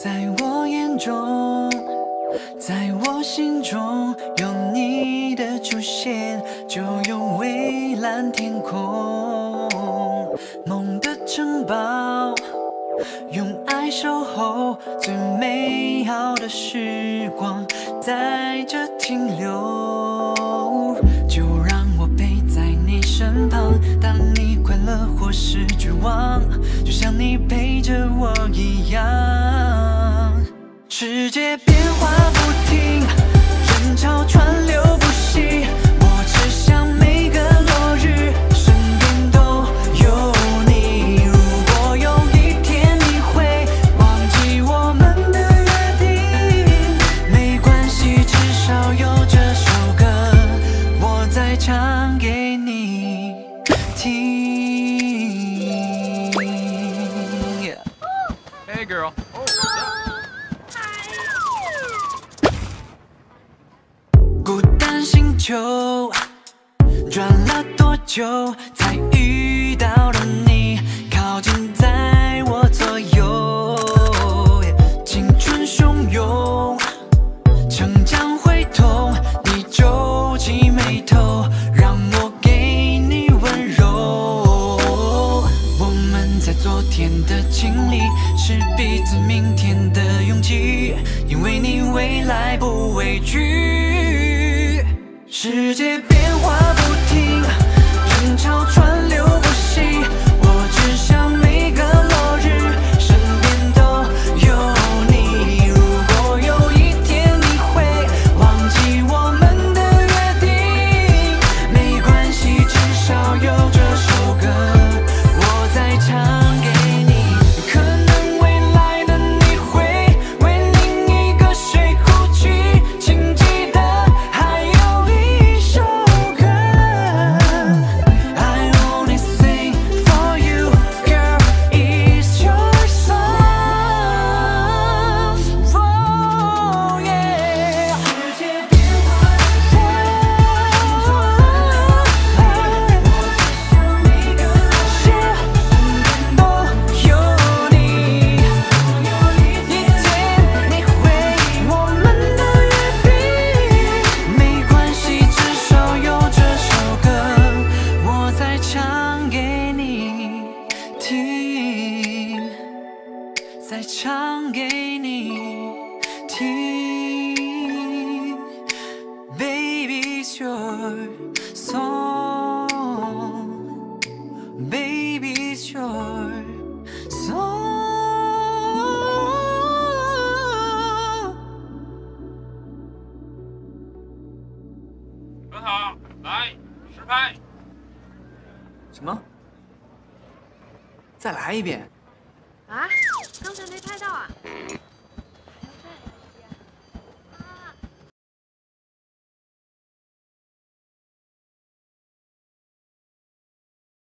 在我眼中，在我心中，有你的出现，就有蔚蓝天空。梦的城堡，用爱守候，最美好的时光在这停留。就让我陪在你身旁，当你快乐或是绝望，就像你陪着我一样。世界变化不停，就转了多久才遇到了你，靠近在我左右，青春汹涌，成长会痛，你皱起眉头，让我给你温柔。我们在昨天的经历，是彼此明天的勇气，因为你未来不畏惧。世界变再唱给你听，Baby it's your song，Baby it's your song。很好，来实拍。什么？再来一遍？啊，刚才没拍到啊。